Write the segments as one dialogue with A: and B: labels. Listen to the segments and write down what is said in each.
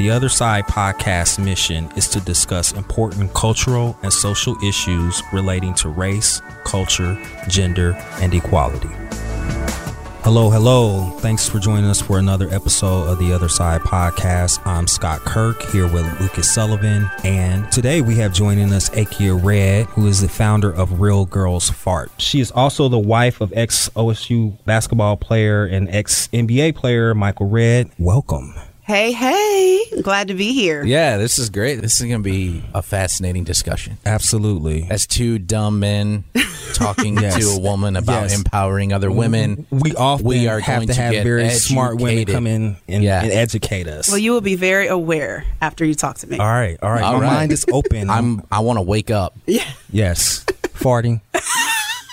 A: The Other Side podcast mission is to discuss important cultural and social issues relating to race, culture, gender, and equality. Hello, hello. Thanks for joining us for another episode of the Other Side podcast. I'm Scott Kirk here with Lucas Sullivan. And today we have joining us Achea Redd, who is the founder of Real Girls Fart. She is also the wife of ex OSU basketball player and ex NBA player Michael Redd. Welcome.
B: Hey, hey, glad to be here.
C: Yeah, this is great. This is going to be a fascinating discussion.
A: Absolutely.
C: As two dumb men talking
A: Yes.
C: to a woman about
A: Yes.
C: empowering other women,
A: We often
C: we are
A: have
C: going
A: to
C: to
A: have
C: get
A: very smart women
C: educated.
A: come in and,
C: Yeah.
A: and educate us.
B: Well, you will be very aware after you talk to me.
A: all right, all right.
C: All
A: My
C: right.
A: mind is open.
C: I'm I want to wake up.
B: Yeah.
A: yes, farting.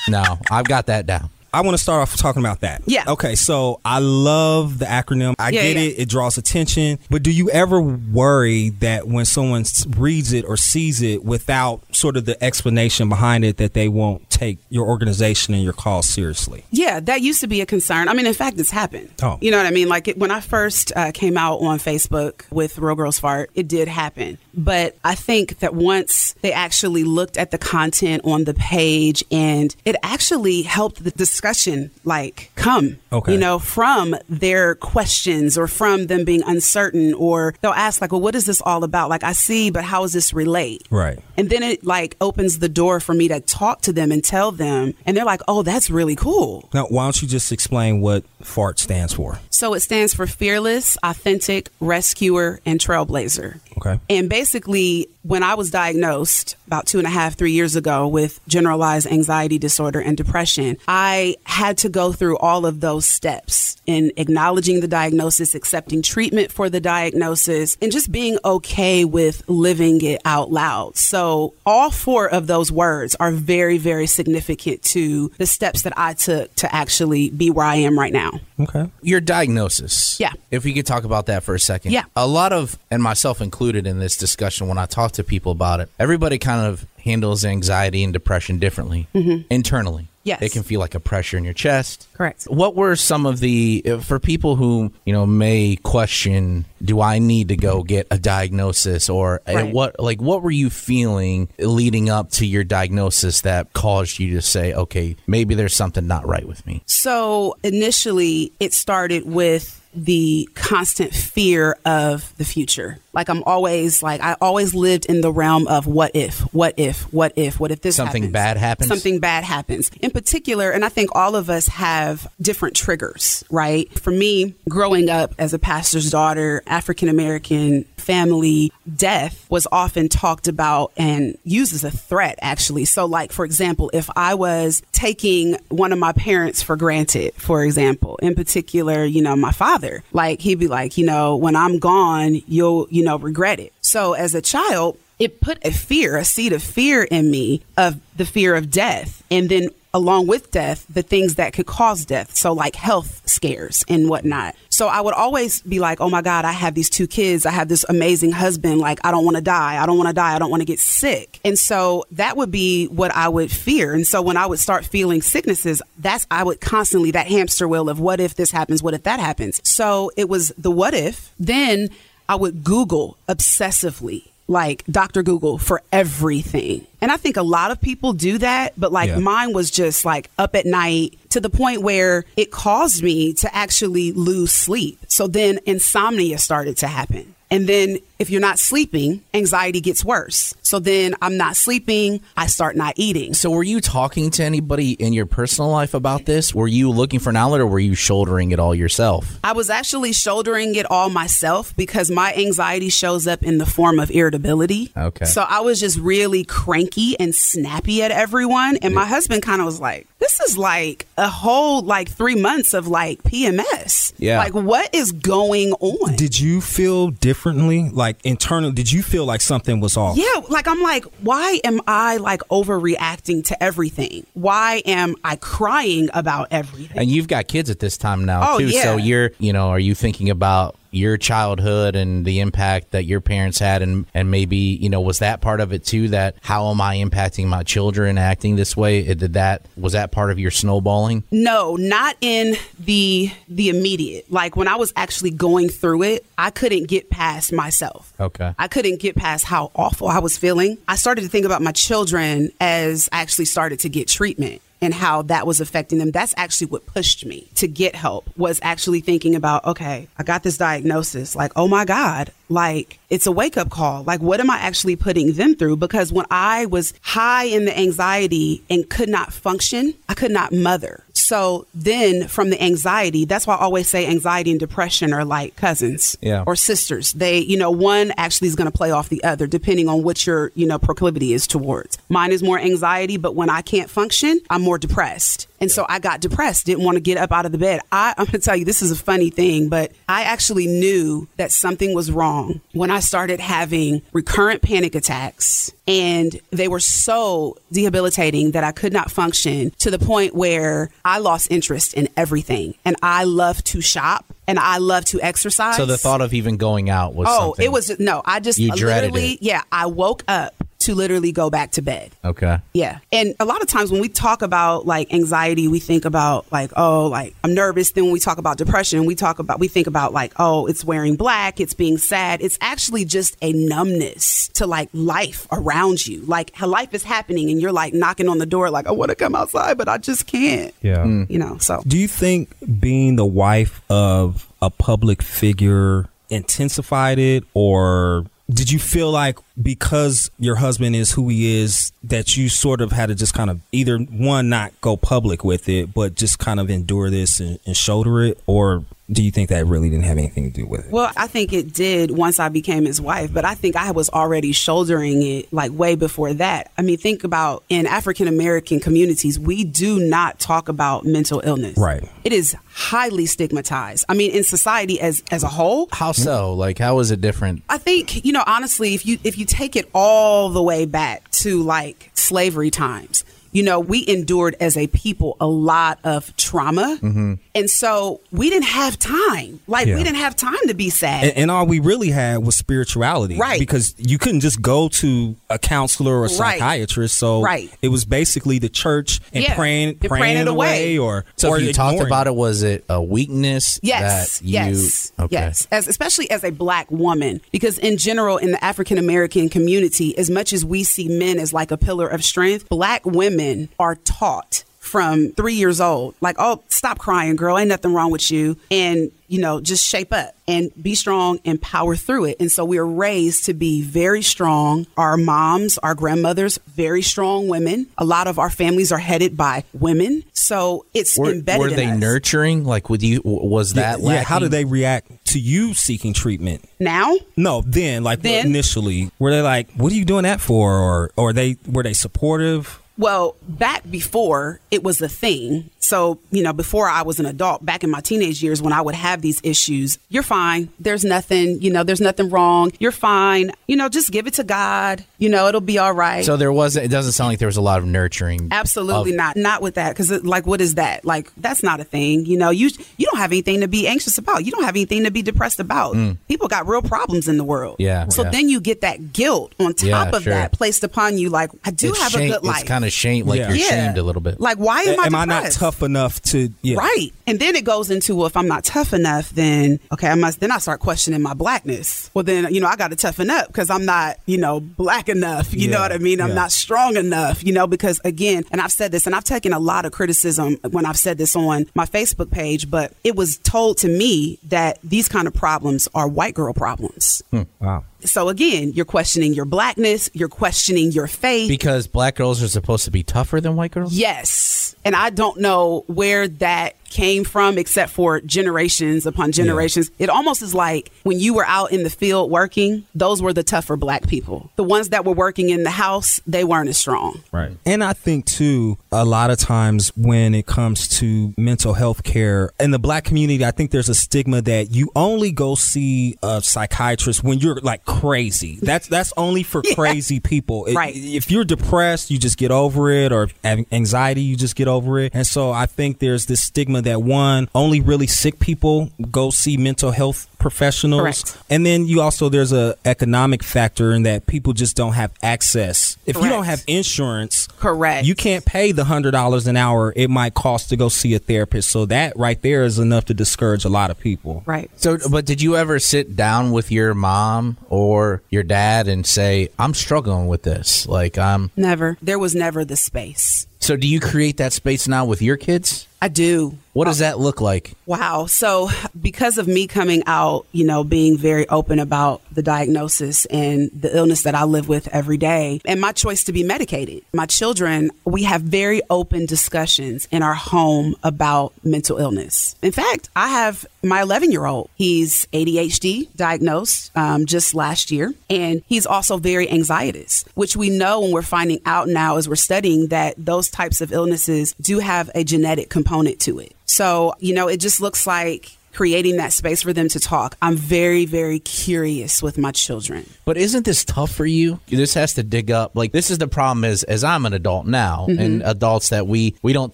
C: No, I've got that down.
A: I want to start off talking about that.
B: Yeah.
A: Okay, so I love the acronym. I
B: Yeah,
A: get
B: yeah.
A: it. It draws attention. But do you ever worry that when someone reads it or sees it without sort of the explanation behind it, that they won't take your organization and your cause seriously?
B: Yeah, that used to be a concern. I mean, in fact, it's happened.
A: Oh.
B: You know what I mean? Like it, when I first uh, came out on Facebook with Real Girls Fart, it did happen. But I think that once they actually looked at the content on the page and it actually helped the discussion like come,
A: Okay.
B: you know, from their questions or from them being uncertain or they'll ask like, well, what is this all about? Like I see, but how does this relate?
A: Right.
B: And then it like opens the door for me to talk to them and tell them. And they're like, oh, that's really cool.
A: Now, why don't you just explain what FART stands for?
B: So it stands for Fearless, Authentic, Rescuer, and Trailblazer.
A: Okay.
B: And basically, when I was diagnosed about two and a half, three years ago with generalized anxiety disorder and depression, I had to go through all of those steps in acknowledging the diagnosis, accepting treatment for the diagnosis, and just being okay with living it out loud. So, all four of those words are very, very significant to the steps that I took to actually be where I am right now.
A: Okay.
C: Your diagnosis.
B: Yeah.
C: If we could talk about that for a second.
B: Yeah.
C: A lot of, and myself included in this discussion, when I talk to people about it, everybody kind of handles anxiety and depression differently
B: mm-hmm. internally. Yes.
C: It can feel like a pressure in your chest.
B: Correct.
C: What were some of the uh, for people who you know may question, do I need to go get a diagnosis or uh,
B: Right.
C: what like what were you feeling leading up to your diagnosis that caused you to say, okay, maybe there's something not right with me?
B: So initially, it started with the constant fear of the future. Like I'm always like I always lived in the realm of what if, what if, what if, what if this
C: Something
B: happens?
C: bad happens?
B: Something bad happens. In particular, and I think all of us have different triggers, right? For me, growing up as a pastor's daughter, African American family, death was often talked about and used as a threat, actually. So, like, for example, if I was taking one of my parents for granted, for example, in particular, you know, my father, like, he'd be like, you know, when I'm gone, you'll, you know, regret it. So, as a child, it put a fear, a seed of fear in me of the fear of death. And then along with death, the things that could cause death. So like health scares and whatnot. So I would always be like, oh my God, I have these two kids. I have this amazing husband. Like, I don't want to die. I don't want to die. I don't want to get sick. And so that would be what I would fear. And so when I would start feeling sicknesses, that's, I would constantly, that hamster wheel of what if this happens? What if that happens? So it was the what if. Then I would Google obsessively like Dr. Google for everything. And I think a lot of people do that, but like
A: Yeah.
B: mine was just like up at night to the point where it caused me to actually lose sleep. So then insomnia started to happen. And then if you're not sleeping, anxiety gets worse. So then I'm not sleeping, I start not eating.
C: So were you talking to anybody in your personal life about this? Were you looking for an outlet or were you shouldering it all yourself?
B: I was actually shouldering it all myself because my anxiety shows up in the form of irritability.
C: Okay.
B: So I was just really cranky and snappy at everyone. And my husband kind of was like, this is like a whole like three months of like PMS.
C: Yeah.
B: Like what is going on?
A: Did you feel differently? Like internally, did you feel like something was off?
B: Yeah, like I'm like, why am I like overreacting to everything? Why am I crying about everything?
C: And you've got kids at this time now
B: Oh,
C: too.
B: yeah.
C: So you're, you know, are you thinking about your childhood and the impact that your parents had and and maybe you know was that part of it too that how am i impacting my children acting this way It- did that was that part of your snowballing
B: No, not in the the immediate. Like when I was actually going through it, I couldn't get past myself.
C: Okay.
B: I couldn't get past how awful I was feeling. I started to think about my children as I actually started to get treatment and how that was affecting them. That's actually what pushed me to get help was actually thinking about, okay, I got this diagnosis. Like, oh my God, like it's a wake up call. Like, what am I actually putting them through? Because when I was high in the anxiety and could not function, I could not mother. So then from the anxiety, that's why I always say anxiety and depression are like cousins
C: Yeah.
B: or sisters. They, you know, one actually is going to play off the other depending on what your, you know, proclivity is towards. Mine is more anxiety, but when I can't function, I'm more depressed. And so I got depressed, didn't want to get up out of the bed. I, I'm going to tell you, this is a funny thing, but I actually knew that something was wrong when I started having recurrent panic attacks. And they were so debilitating that I could not function to the point where I lost interest in everything. And I love to shop and I love to exercise.
C: so the thought of even going out was
B: Oh,
C: something-
B: it was no. I just
C: You dreaded
B: literally,
C: it.
B: yeah. I woke up to literally go back to bed.
C: okay
B: Yeah. And a lot of times when we talk about like anxiety, we think about like, oh, like I'm nervous. Then when we talk about depression, we talk about, we think about like, oh, it's wearing black, it's being sad. It's actually just a numbness to like life around you. Like how life is happening and you're like knocking on the door, like, I want to come outside, but I just can't.
A: Yeah. Mm.
B: You know, so
A: Do you think being the wife of a public figure intensified it or did you feel like because your husband is who he is that you sort of had to just kind of either one not go public with it but just kind of endure this and, and shoulder it or do you think that really didn't have anything to do with it
B: Well, I think it did once I became his wife, but I think I was already shouldering it like way before that. I mean, think about in African American communities, we do not talk about mental illness.
A: Right.
B: It is highly stigmatized. I mean, in society as as a whole,
C: how so like how is it different
B: I think, you know, honestly, if you if you take it all the way back to like slavery times, you know, we endured as a people a lot of trauma. Mm-hmm. And so we didn't have time. Like
A: Yeah.
B: we didn't have time to be sad.
A: and, and all we really had was spirituality
B: Right.
A: because you couldn't just go to a counselor or a
B: Right.
A: psychiatrist so
B: Right.
A: it was basically the church and
B: Yeah.
A: praying
B: And praying it away.
A: or
C: so
A: or
C: if you talked about it was it a weakness
B: Yes,
C: that you
B: yes,
C: okay
B: yes. As especially as a black woman, because in general, in the African American community, as much as we see men as like a pillar of strength, black women are taught from three years old, like, oh, stop crying, girl, ain't nothing wrong with you, and you know, just shape up and be strong and power through it. And so we are raised to be very strong. Our moms, our grandmothers, very strong women. A lot of our families are headed by women, so it's
C: were,
B: embedded.
C: were
B: in
C: they
B: us.
C: nurturing like would you was that
A: yeah, how
C: lacking?
A: did they react to you seeking treatment?
B: now?
A: No, then like
B: Then?
A: initially, were they like, "What are you doing that for?" Or or they were they supportive?
B: Well, back before it was a thing. So, you know, before I was an adult, back in my teenage years when I would have these issues, you're fine. There's nothing, you know, there's nothing wrong. You're fine. You know, just give it to God. You know, it'll be all right.
C: so there wasn't, it doesn't sound like there was a lot of nurturing
B: Absolutely
C: of-
B: not. Not with that. Because, like, what is that? Like, that's not a thing. You know, you you don't have anything to be anxious about. You don't have anything to be depressed about. People got real problems in the world.
C: Mm. Yeah,
B: So
C: yeah.
B: then you get that guilt on top
C: Yeah,
B: of
C: sure.
B: that placed upon you. Like, I do
C: it's
B: have
C: shame-
B: a good life.
C: it's kind of shame like
A: Yeah.
C: you're
B: Yeah.
C: shamed a little bit
B: Like, why am,
A: Am
B: I
A: I not
B: depressed?
A: Tough enough to? Yeah.
B: Right. And then it goes into well, if I'm not tough enough, then okay, I must then I start questioning my blackness. Well then, you know, I gotta toughen up because I'm not, you know, black enough. You know what I mean? I'm
A: yeah.
B: not strong enough, you know, because again, and I've said this and I've taken a lot of criticism when I've said this on my Facebook page, but it was told to me that these kind of problems are white girl problems. Hmm.
A: Wow.
B: So again, you're questioning your blackness, you're questioning your faith.
C: because black girls are supposed to be tougher than white girls
B: Yes. And I don't know where that came from except for generations upon generations. It almost is like when you were out in the field working, those were the tougher black people. The ones that were working in the house, they weren't as strong.
A: Right. And I think too, a lot of times when it comes to mental health care in the black community, I think there's a stigma that you only go see a psychiatrist when you're like crazy. That's that's only for
B: Yeah.
A: crazy people. It-
B: Right.
A: If you're depressed, you just get over it, or anxiety, you just get over it. And so I think there's this stigma stigma that one only really sick people go see mental health professionals
B: Correct.
A: and then you also there's a economic factor in that people just don't have access if you don't have insurance
B: Correct.
A: you can't pay the hundred dollars an hour it might cost to go see a therapist so that right there is enough to discourage a lot of people
B: right.
C: So, but did you ever sit down with your mom or your dad and say, "I'm struggling with this"? Like, I'm.
B: Never. There was never the space.
C: So, do you create that space now with your kids?
B: I do.
C: What does that look like?
B: Wow. So, because of me coming out, you know, being very open about the diagnosis and the illness that I live with every day, and my choice to be medicated, my children, we have very open discussions in our home about mental illness. In fact, I have my 11 year old. He's ADHD diagnosed um, just last year, and he's also very anxietous, which we know when we're finding out now as we're studying that those types of illnesses do have a genetic component to it. So, you know, it just looks like creating that space for them to talk. I'm very, very curious with my children.
C: But isn't this tough for you? This has to dig up. Like this is the problem is as I'm an adult now
B: Mm-hmm.
C: and adults that we we don't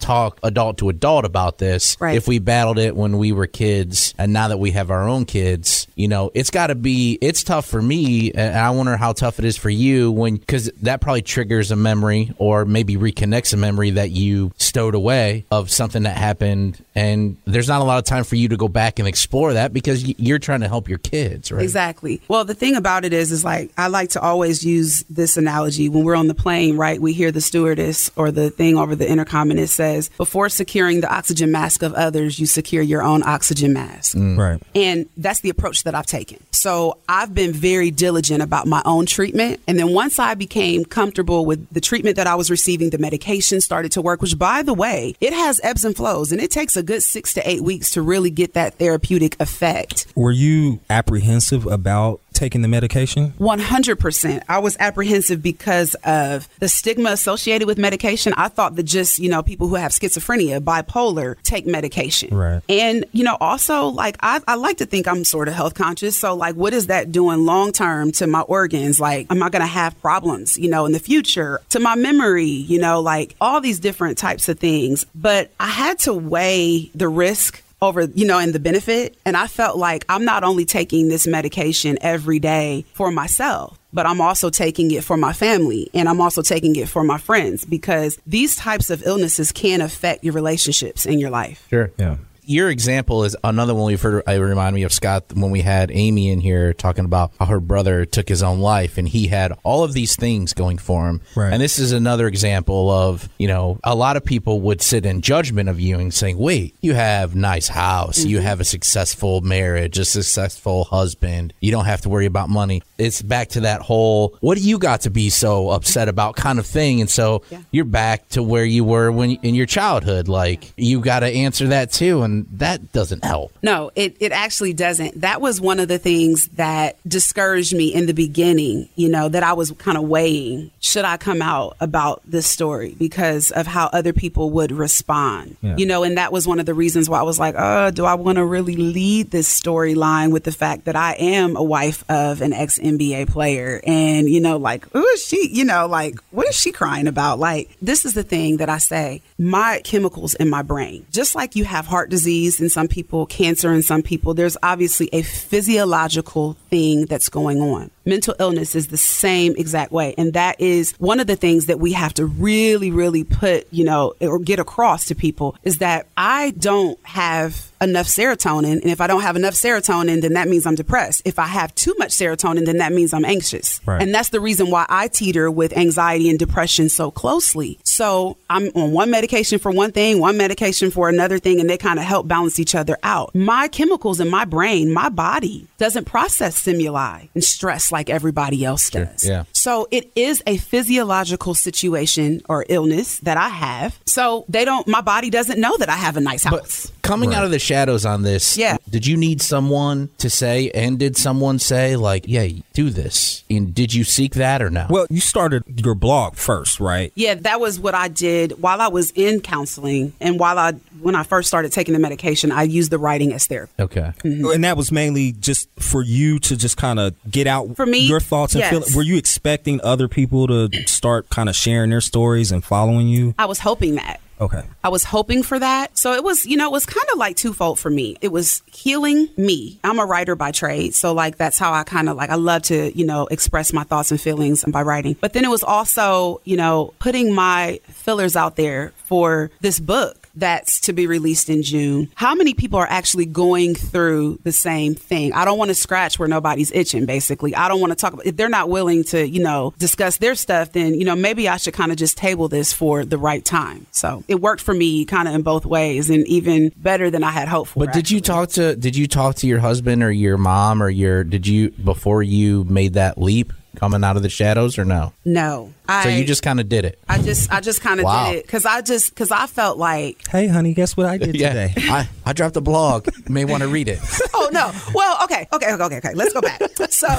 C: talk adult to adult about this.
B: Right.
C: If we battled it when we were kids and now that we have our own kids, you know, it's got to be it's tough for me and I wonder how tough it is for you when cuz that probably triggers a memory or maybe reconnects a memory that you stowed away of something that happened and there's not a lot of time for you to go back and explore that because you're trying to help your kids, right?
B: Exactly. Well, the thing about it is, is like I like to always use this analogy when we're on the plane, right? We hear the stewardess or the thing over the intercom, and it says, "Before securing the oxygen mask of others, you secure your own oxygen mask." Mm.
A: right
B: And that's the approach that I've taken. So I've been very diligent about my own treatment. And then once I became comfortable with the treatment that I was receiving, the medication started to work, which by the way, it has ebbs and flows and it takes a good six to eight weeks to really get that therapeutic effect.
A: were you apprehensive about taking the medication
B: 100%. I was apprehensive because of the stigma associated with medication. I thought that just, you know, people who have schizophrenia, bipolar, take medication.
A: Right.
B: And, you know, also, like, I, I like to think I'm sort of health conscious. So, like, what is that doing long term to my organs? Like, am I going to have problems, you know, in the future? To my memory, you know, like all these different types of things. But I had to weigh the risk over, you know, and the benefit. And I felt like I'm not only taking this medication every day for myself, but I'm also taking it for my family and I'm also taking it for my friends because these types of illnesses can affect your relationships in your life.
C: Sure.
A: yeah
C: Your example is another one we've heard. I remind me of Scott when we had Amy in here talking about how her brother took his own life and he had all of these things going for him.
A: Right.
C: And this is another example of, you know, a lot of people would sit in judgment of you and saying, wait, you have nice house. You mm-hmm. have a successful marriage, a successful husband. You don't have to worry about money. It's back to that whole, what do you got to be so upset about kind of thing? And so
B: Yeah.
C: you're back to where you were when in your childhood. Like you got to answer that too. And that doesn't help.
B: No, it, it actually doesn't. That was one of the things that discouraged me in the beginning, you know, that I was kind of weighing. Should I come out about this story because of how other people would respond?
A: Yeah.
B: You know, and that was one of the reasons why I was like, oh, do I want to really lead this storyline with the fact that I am a wife of an ex NBA player? And, you know, like, who is she? You know, like, what is she crying about? Like, this is the thing that I say my chemicals in my brain, just like you have heart disease in some people, cancer in some people, there's obviously a physiological thing that's going on. Mental illness is the same exact way. And that is one of the things that we have to really, really put, you know, or get across to people is that I don't have enough serotonin. And if I don't have enough serotonin, then that means I'm depressed. If I have too much serotonin, then that means I'm anxious.
A: Right.
B: And that's the reason why I teeter with anxiety and depression so closely. So I'm on one medication for one thing, one medication for another thing, and they kind of help balance each other out. My chemicals in my brain, my body doesn't process stimuli and stress like everybody else does.
C: yeah.
B: So it is a physiological situation or illness that I have. So they don't, my body doesn't know that I have a nice house.
C: But coming out of the shadows on this,
B: Yeah.
C: Did you need someone to say, and did someone say, like, yeah, do this? And did you seek that or no?
A: well you started your blog first right
B: Yeah, that was what I did while I was in counseling and while I when I first started taking the medication, I used the writing as therapy.
C: okay. Mm-hmm.
A: And that was mainly just for you to just kind of get out
B: For me,
A: your thoughts and
B: yes.
A: feel. Were you expecting other people to start kind of sharing their stories and following you?
B: I was hoping that.
A: Okay.
B: I was hoping for that. So it was, you know, it was kind of like twofold for me. It was healing me. I'm a writer by trade. So like that's how I kind of like I love to, you know, express my thoughts and feelings by writing. But then it was also, you know, putting my fillers out there for this book that's to be released in June. How many people are actually going through the same thing? I don't want to scratch where nobody's itching, basically. I don't want to talk about if they're not willing to, you know, discuss their stuff, then, you know, maybe I should kind of just table this for the right time. So it worked for me kind of in both ways and even better than I had hoped for.
C: But did you talk to did you talk to your husband or your mom or your did you before you made that leap coming out of the shadows or no?
B: No. I,
C: So you just kind of did it.
B: I just, I just kind of
C: Wow.
B: did it because I just, because I felt like,
A: Hey, honey, guess what I did today?
C: I, I dropped a blog. You may want to read it.
B: oh no. Well, okay, okay, okay, okay, okay. Let's go back. So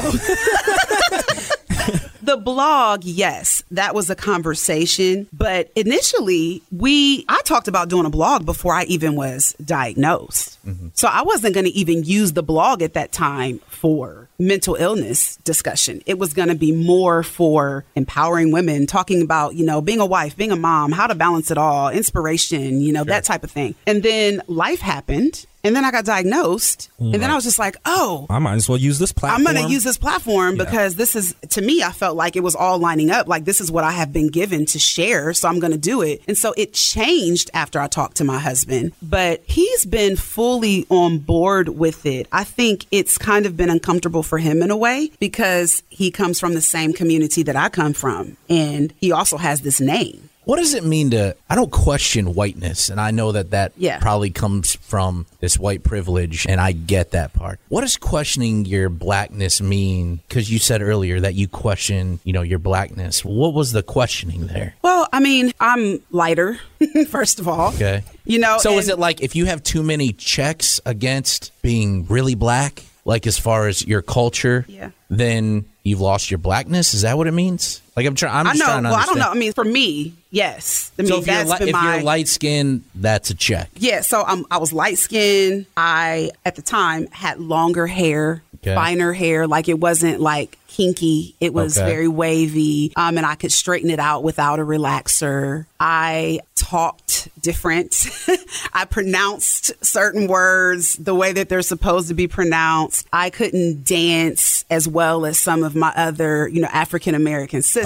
B: the blog, yes, that was a conversation. But initially, we I talked about doing a blog before I even was diagnosed. Mm-hmm. So I wasn't going to even use the blog at that time for mental illness discussion. It was going to be more for empowering women, talking about, you know, being a wife, being a mom, how to balance it all, inspiration, you know, that type of thing. And then life happened. And then I got diagnosed. And then I was just like, oh,
A: I might as well use this platform.
B: I'm going to use this platform because this is, to me, I felt like it was all lining up. Like, this is what I have been given to share. So I'm going to do it. And so it changed after I talked to my husband, but he's been fully on board with it. I think it's kind of been uncomfortable for him in a way because he comes from the same community that I come from. And he also has this name.
C: What does it mean to? I don't question whiteness, and I know that that
B: Yeah.
C: probably comes from this white privilege, and I get that part. What does questioning your blackness mean? Because you said earlier that you question, you know, your blackness. What was the questioning there?
B: Well, I mean, I'm lighter, first of all.
C: Okay.
B: You know,
C: So is it like if you have too many checks against being really black, like as far as your culture,
B: Yeah.
C: then you've lost your blackness? Is that what it means? Like I'm trying. I'm
B: I know.
C: trying to
B: Well, I don't know. I mean, for me, yes. I mean,
C: So if you're,
B: that's
C: li-
B: been
C: if
B: my
C: you're light skinned, that's a check.
B: Yeah, so um, I was light skinned. I, at the time, had longer hair,
C: Okay.
B: finer hair. Like it wasn't like kinky. It was
C: Okay.
B: very wavy. Um, and I could straighten it out without a relaxer. I talked different. I pronounced certain words the way that they're supposed to be pronounced. I couldn't dance as well as some of my other, you know, African American sisters.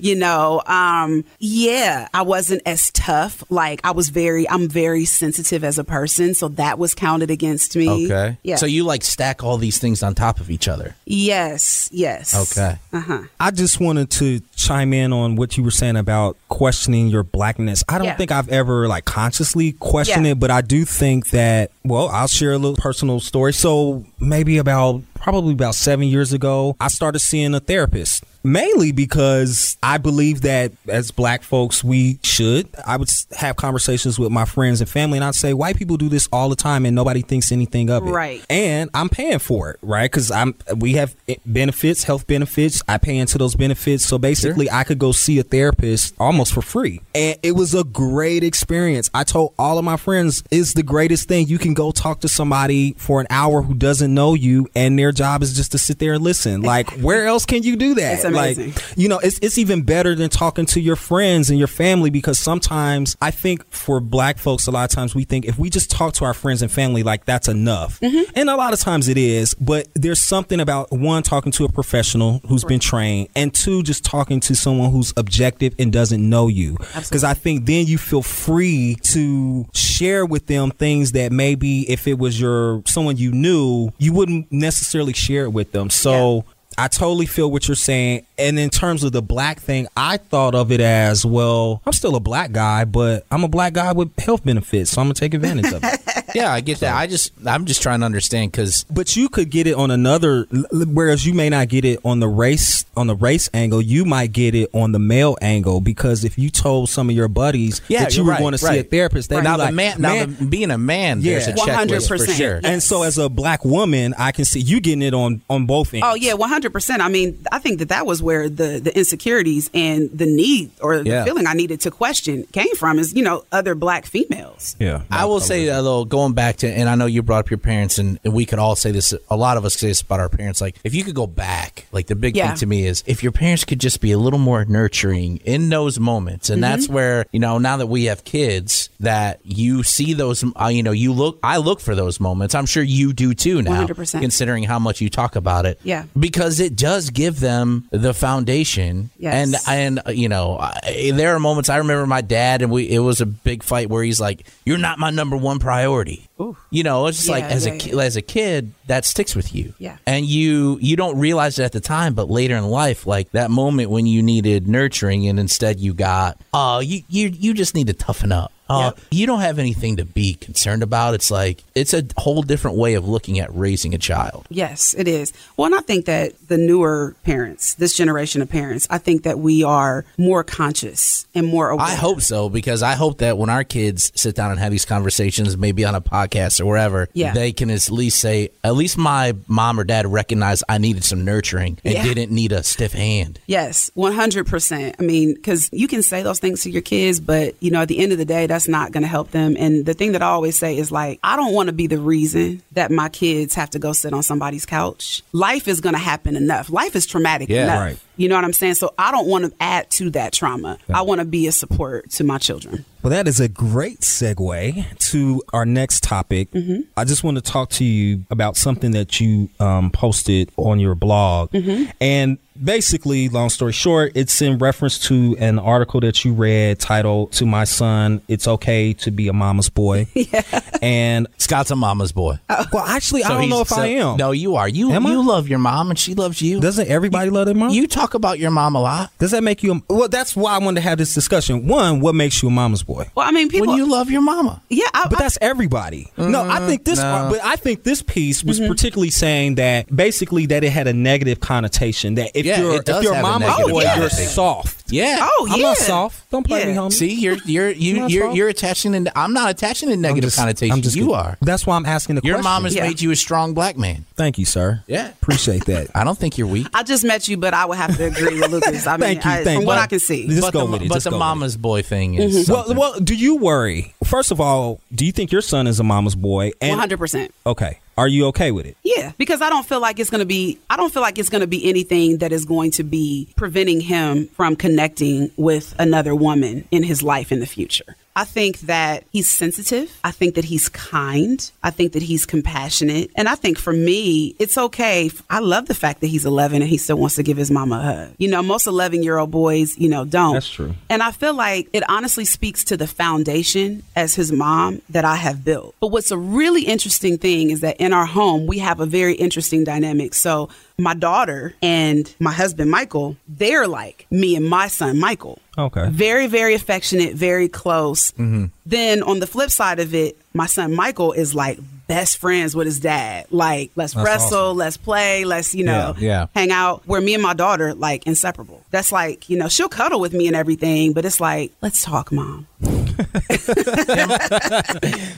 B: You know, um, yeah, I wasn't as tough. Like I was very, I'm very sensitive as a person, so that was counted against me.
C: Okay.
B: Yeah.
C: So you like stack all these things on top of each other.
B: yes, yes.
C: Okay. Uh huh.
A: I just wanted to chime in on what you were saying about questioning your blackness. I don't
B: Yeah.
A: think I've ever like consciously questioned
B: Yeah.
A: it, but I do think that, well, I'll share a little personal story. So maybe about probably about seven years ago, I started seeing a therapist. Mainly because I believe that as black folks, we should. I would have conversations with my friends and family, and I'd say, white people do this all the time and nobody thinks anything of it.
B: Right.
A: And I'm paying for it, right? Because I'm we have eh, benefits, health benefits. I pay into those benefits, so basically, I could go see a therapist almost for free, and it was a great experience. I told all of my friends, "It's the greatest thing. You can go talk to somebody for an hour who doesn't know you, and their job is just to sit there and listen. Like, where else can you do that?
B: Amazing.
A: Like, you know, it's it's even better than talking to your friends and your family because sometimes I think for black folks, a lot of times we think if we just talk to our friends and family, like that's enough. Mm-hmm. And a lot of times it is, but there's something about one, talking to a professional who's been trained, and two, just talking to someone who's objective and doesn't know you. Because I think then you feel free to share with them things that maybe if it was your someone you knew, you wouldn't necessarily share it with them. So I totally feel what you're saying. And in terms of the black thing, I thought of it as well, I'm still a black guy, but I'm a black guy with health benefits, so I'm going to take advantage of it.
C: Yeah, I get that. I just I'm just trying to understand because
A: But you could get it on another whereas you may not get it on the race on the race angle, you might get it on the male angle because if you told some of your buddies
C: yeah,
A: that you were
C: right,
A: going to see a therapist, they'd
C: now
A: be like,
C: the man, now the, being a man, there's a
A: Yeah.
C: checklist for
B: 100%.
C: sure.
B: Yeah.
A: and so as a black woman, I can see you getting it on on both ends.
B: Oh yeah, one hundred percent. I mean, I think that that was where the the insecurities and the need or
C: Yeah.
B: the feeling I needed to question came from is you know other black females.
A: Yeah.
C: I will say uh, though, going going back to, and I know you brought up your parents, and we could all say this. A lot of us say this about our parents. Like, if you could go back, like the big
B: Yeah.
C: thing to me is if your parents could just be a little more nurturing in those moments, and that's
B: Mm-hmm.
C: where you know now that we have kids, that you see those. Uh, you know, you look. I look for those moments. I'm sure you do too now,
B: 100%.
C: considering how much you talk about it.
B: Yeah.
C: because it does give them the foundation.
B: Yes.
C: and and uh, you know, I, there are moments I remember my dad, and we it was a big fight where he's like, "You're not my number one priority." Germany. You know, it's just like as
B: yeah,
C: a
B: yeah.
C: as a kid that sticks with you.
B: Yeah.
C: and you you don't realize it at the time, but later in life, like that moment when you needed nurturing, and instead you got, oh, you you you just need to toughen up. Uh,
B: Yep.
C: You don't have anything to be concerned about. It's like it's a whole different way of looking at raising a child.
B: Yes, it is. Well, and I think that the newer parents, this generation of parents, I think that we are more conscious and more aware.
C: I hope so because I hope that when our kids sit down and have these conversations, maybe on a podcast or wherever,
B: Yeah.
C: they can at least say, at least my mom or dad recognized I needed some nurturing and
B: Yeah.
C: didn't need a stiff hand.
B: Yes, 100%. I mean, because you can say those things to your kids, but, you know, at the end of the day, that's not going to help them. And the thing that I always say is like, I don't want to be the reason that my kids have to go sit on somebody's couch. Life is going to happen enough. Life is traumatic
C: Yeah.
B: enough.
A: Right.
B: You know what I'm saying? So I don't want to add to that trauma. I want to be a support to my children.
A: Well, that is a great segue to our next topic. I just want to talk to you about something that you um, posted on your blog. And basically, long story short, it's in reference to an article that you read titled To My Son, It's Okay to Be a Mama's Boy. Yeah. And,
C: Scott's a mama's boy. Oh.
A: well, actually, I don't know
C: he's-
A: if I am.
C: No, you are. You
A: Am I?
C: you love your mom and she loves you.
A: Doesn't everybody love their mom?
C: you talk about your mom a lot.
A: Does that make you a, well? That's why I wanted to have this discussion. One, what makes you a mama's boy?
B: Well, I mean, people.
C: when you love your mama.
B: yeah, I,
A: But
B: I-
A: that's everybody. no, I mm, think this.
C: no.
A: But I think this piece was mm-hmm. particularly saying that basically that it had a negative connotation. That if
C: Yeah,
A: you're
C: it does
A: if you're a
C: have a
A: boy, you're soft.
C: Yeah.
B: Oh, yeah.
A: I'm not soft. Don't play me,
B: Yeah.
A: homie.
C: See, you're you're you
A: Not
C: you're
A: soft.
C: you're attaching. In, I'm not attaching a
A: I'm
C: negative
A: just-
C: connotation.
A: I'm just
C: you
A: kidding.
C: are.
A: That's why I'm asking the
C: Your
A: question.
C: Your mom has
B: Yeah.
C: made you a strong black man.
A: Thank you, sir.
C: Yeah.
A: appreciate that.
C: I don't think you're weak.
B: I just met you, but I would have to agree with Lucas. I mean,
A: Thank you,
B: I,
A: thank
B: from what. I can see.
A: Just
C: but
A: go
C: the,
A: with it.
C: But
A: Just
C: the
A: go with it.
C: mama's boy thing is
A: mm-hmm.
C: Well,
A: well, do you worry? First of all, do you think your son is a mama's boy?
B: 100%.
A: okay, are you okay with it?
B: Yeah, because I don't feel like it's going to be I don't feel like it's going to be anything that is going to be preventing him from connecting with another woman in his life in the future. I think that he's sensitive. I think that he's kind. I think that he's compassionate. And I think for me, it's okay. I love the fact that he's 11 and he still wants to give his mama a hug. You know, most 11 year old boys, you know, don't.
A: That's true.
B: And I feel like it honestly speaks to the foundation as his mom that I have built. But what's a really interesting thing is that in our home, we have a very interesting dynamic. So my daughter and my husband, Michael, they're like me and my son, Michael.
A: Okay.
B: Very, very affectionate, very close.
C: Mm-hmm.
B: Then on the flip side of it, my son Michael is like best friends with his dad. Like, let's
A: That's
B: wrestle,
A: awesome.
B: let's play, let's, you know,
C: Yeah, yeah.
B: hang out. Where me and my daughter, like, inseparable. That's like, you know, she'll cuddle with me and everything, but it's like, let's talk, mom.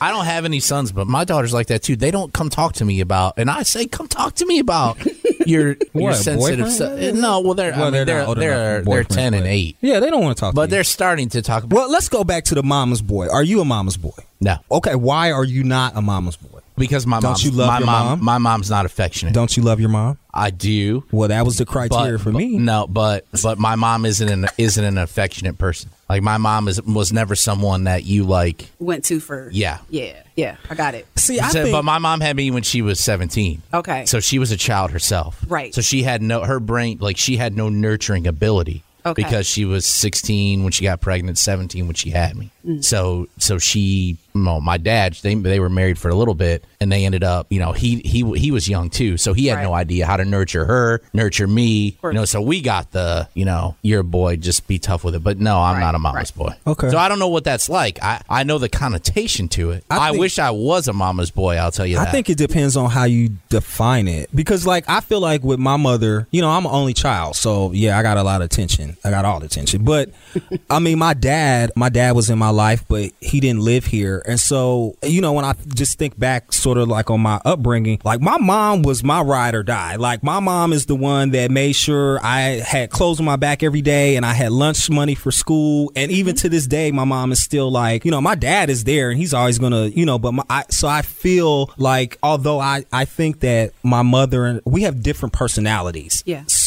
C: I don't have any sons, but my daughter's like that too. They don't come talk to me about, and I say, "Come talk to me about your your
A: What,
C: sensitive
A: boyfriend?
C: stuff." No, well, they're
A: Well,
C: I mean,
A: they're not
C: they're they're they're,
A: for boyfriend,
C: ten and eight,
A: Yeah, they don't want to talk.
C: but
A: you.
C: they're starting to talk. about
A: Well, let's go back to the mama's boy. Are you a mama's boy?
C: No,
A: Okay, why are you not a mama's boy?
C: because my
A: Don't
C: mom's,
A: you love
C: my
A: your
C: mom,
A: mom?
C: My mom's not affectionate.
A: Don't you love your mom?
C: I do.
A: Well, that was the criteria
C: but,
A: for
C: but-
A: me.
C: No, but but my mom isn't an isn't an affectionate person. Like my mom is was never someone that you like.
B: Went to for.
C: Yeah.
B: Yeah. Yeah. I got it.
A: See, I
C: So-
A: think,
C: but my mom had me when she was seventeen.
B: Okay.
C: So she was a child herself.
B: Right.
C: So she had no her brain like she had no nurturing ability.
B: Okay.
C: Because she was 16 when she got pregnant, 17 when she had me.
B: Mm.
C: So so she, well, my dad, they they were married for a little bit, and they ended up, you know, he he he was young too, so he had no idea how to nurture her, nurture me, you know. So we got the, you know, you're a boy, just be tough with it. But no, I'm
B: Right,
C: not a mama's boy.
A: Okay.
C: So I don't know what that's like. I I know the connotation to it.
A: I
C: I,
A: think-
C: wish I was a mama's boy. I'll tell you
A: I think it depends on how you define it. Because, like, I feel like with my mother, you know, I'm an only child, so yeah, I got a lot of attention. I got all the attention. But I mean, my dad, my dad was in my life, but he didn't live here. And so, you know, when I just think back sort of like on my upbringing, like my mom was my ride or die. Like my mom is the one that made sure I had clothes on my back every day and I had lunch money for school. And even mm-hmm. to this day, my mom is still like, you know, my dad is there and he's always gonna, you know, but my, I, so I feel like although I, I think that my mother and we have different personalities.
B: Yeah.
A: So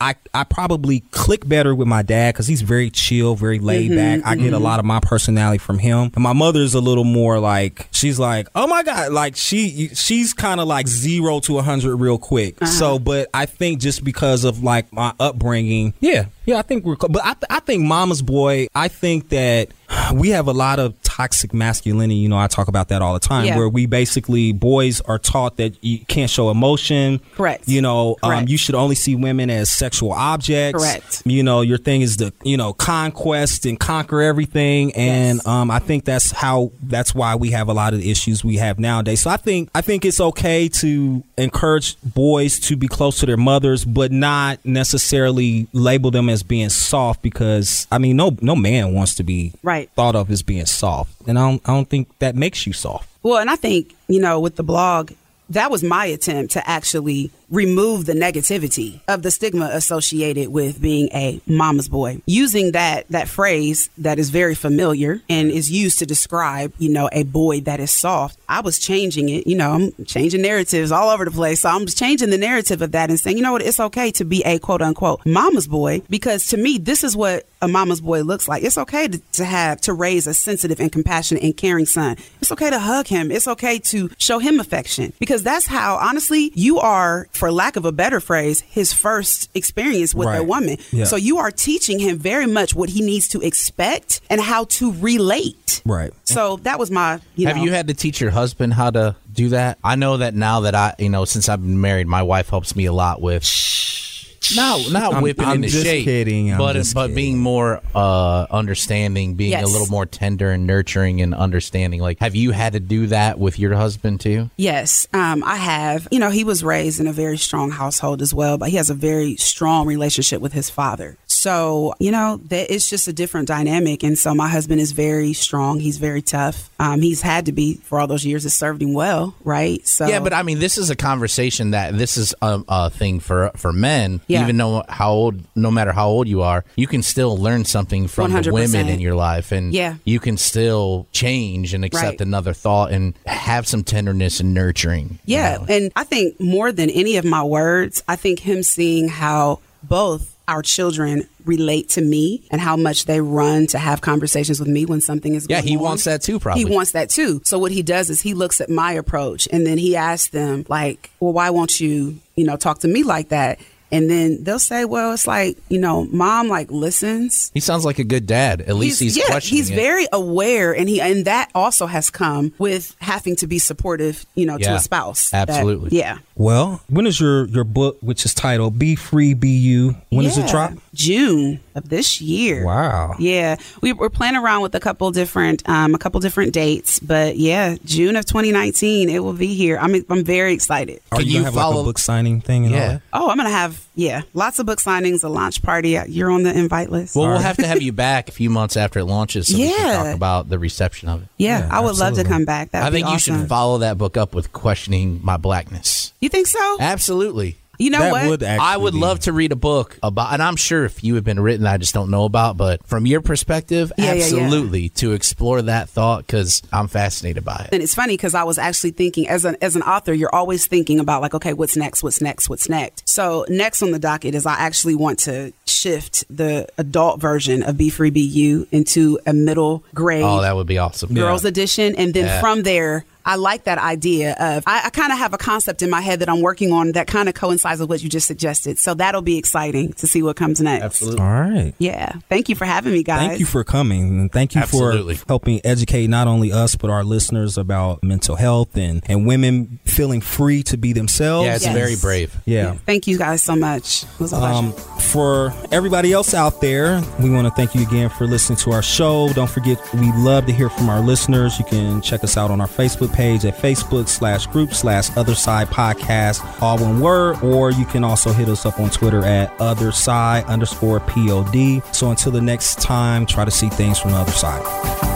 A: I, I probably click better with my dad because he's very chill, very laid mm-hmm, back. I get a mm-hmm. lot of my personality from him. And my mother's a little more like she's like, oh my god, like she she's kind of like zero to a hundred real quick. Uh-huh. So, but I think just because of like my upbringing, yeah, yeah, I think we're. But I, th- I think Mama's Boy. I think that we have a lot of toxic masculinity. You know, I talk about that all the time,
B: Yeah.
A: where we basically boys are taught that you can't show emotion.
B: Correct.
A: You know, um, you should only see women as sexual objects.
B: Correct.
A: You know, your thing is to you know conquest and conquer everything, and
B: Yes.
A: um, I think that's how that's why we have a lot of the issues we have nowadays. So I think I think it's okay to encourage boys to be close to their mothers, but not necessarily label them as being soft because I mean, no no man wants to be
B: Right.
A: thought of as being soft, and I don't I don't think that makes you soft.
B: Well, and I think, you know, with the blog, that was my attempt to actually remove the negativity of the stigma associated with being a mama's boy. Using that that phrase that is very familiar and is used to describe, you know, a boy that is soft. I was changing it, you know, I'm changing narratives all over the place. So I'm just changing the narrative of that and saying, you know what, it's okay to be a quote unquote mama's boy because to me this is what a mama's boy looks like. It's okay to, to have to raise a sensitive and compassionate and caring son. It's okay to hug him. It's okay to show him affection because that's how honestly you are, for lack of a better phrase, his first experience with a woman.
A: Yeah.
B: So you are teaching him very much what he needs to expect and how to relate.
A: Right.
B: So that was my. You know.
C: Have
B: know,
C: you had to teach your husband how to do that? I know that now that I, you know, since I've been married, my wife helps me a lot with. No, not
A: I'm-
C: whipping
A: I'm
C: into
A: just
C: shape,
A: kidding, I'm
C: but
A: just
C: but
A: kidding.
C: being more uh, understanding, being a little more tender and nurturing and understanding. Like, have you had to do that with your husband too?
B: Yes, um, I have. You know, he was raised in a very strong household as well, but he has a very strong relationship with his father. So, you know, that it's just a different dynamic. And so my husband is very strong. He's very tough. Um, he's had to be for all those years. It served him well, right? So
C: Yeah, but I mean, this is a conversation that this is a, a thing for for men.
B: Yeah.
C: Even though how old, no matter how old you are, you can still learn something from the
B: 100%.
C: women in your life, and
B: Yeah.
C: you can still change and accept
B: Right.
C: another thought and have some tenderness and nurturing. you
B: Yeah,
C: know?
B: and I think more than any of my words, I think him seeing how both our children relate to me and how much they run to have conversations with me when something is
C: Yeah, he
B: on.
C: wants that too, probably.
B: He wants that too. So what he does is he looks at my approach and then he asks them like, "Well, why won't you, you know, talk to me like that?" And then they'll say, "Well, it's like, you know, mom like listens."
C: He sounds like a good dad. At least he's,
B: yeah,
C: questioning
B: he's
C: it.
B: very aware, and he and that also has come with having to be supportive, you know, to a spouse. That-
C: absolutely.
B: yeah.
A: Well, when is your your book, which is titled "Be Free, Be You"? When does it
B: Yeah.
A: drop?
B: June of this year.
A: Wow.
B: Yeah, we, we're playing around with a couple different, um, a couple different dates, but yeah, June of 2019, it will be here. I'm I'm very excited.
A: Are
C: Can
A: you,
C: you
A: gonna have like a book signing thing? And all
C: Yeah.
A: that?
B: Oh, I'm gonna have yeah, lots of book signings, a launch party. You're on the invite list.
C: Well, we'll have to have you back a few months after it launches so we can
B: Yeah.
C: talk about the reception of it.
B: yeah,
A: yeah,
B: I would love to come back. That'd
C: I think
B: be
C: you should follow that book up with questioning my blackness.
B: You think so?
C: Absolutely.
B: You know
A: that
B: what?
A: would
C: I would
A: be-
C: love to read a book about, and I'm sure if you have been written, I just don't know about. But from your perspective,
B: Yeah, yeah, yeah.
C: absolutely to explore that thought because I'm fascinated by it.
B: And it's funny because I was actually thinking as an as an author, you're always thinking about like, okay, what's next? What's next? What's next? So next on the docket is I actually want to shift the adult version of Be Free Be You into a middle grade
C: Oh, that would be awesome.
B: girls edition, and then
C: Yeah.
B: from there. I like that idea of I, I kind of have a concept in my head that I'm working on that kind of coincides with what you just suggested. So that'll be exciting to see what comes next.
C: Absolutely.
A: All right.
B: Yeah. Thank you for having me, guys.
A: Thank you for coming. And thank you
C: Absolutely.
A: for helping educate not only us, but our listeners about mental health and, and women feeling free to be themselves.
C: Yeah, it's
B: Yes.
C: very brave.
A: Yeah.
B: Thank you guys so much. It was a pleasure.
A: Um, for everybody else out there, we want to thank you again for listening to our show. Don't forget, we love to hear from our listeners. You can check us out on our Facebook page at Facebook slash group slash Other Side Podcast, all one word, or you can also hit us up on Twitter at Other Side underscore POD. So until the next time, try to see things from the other side.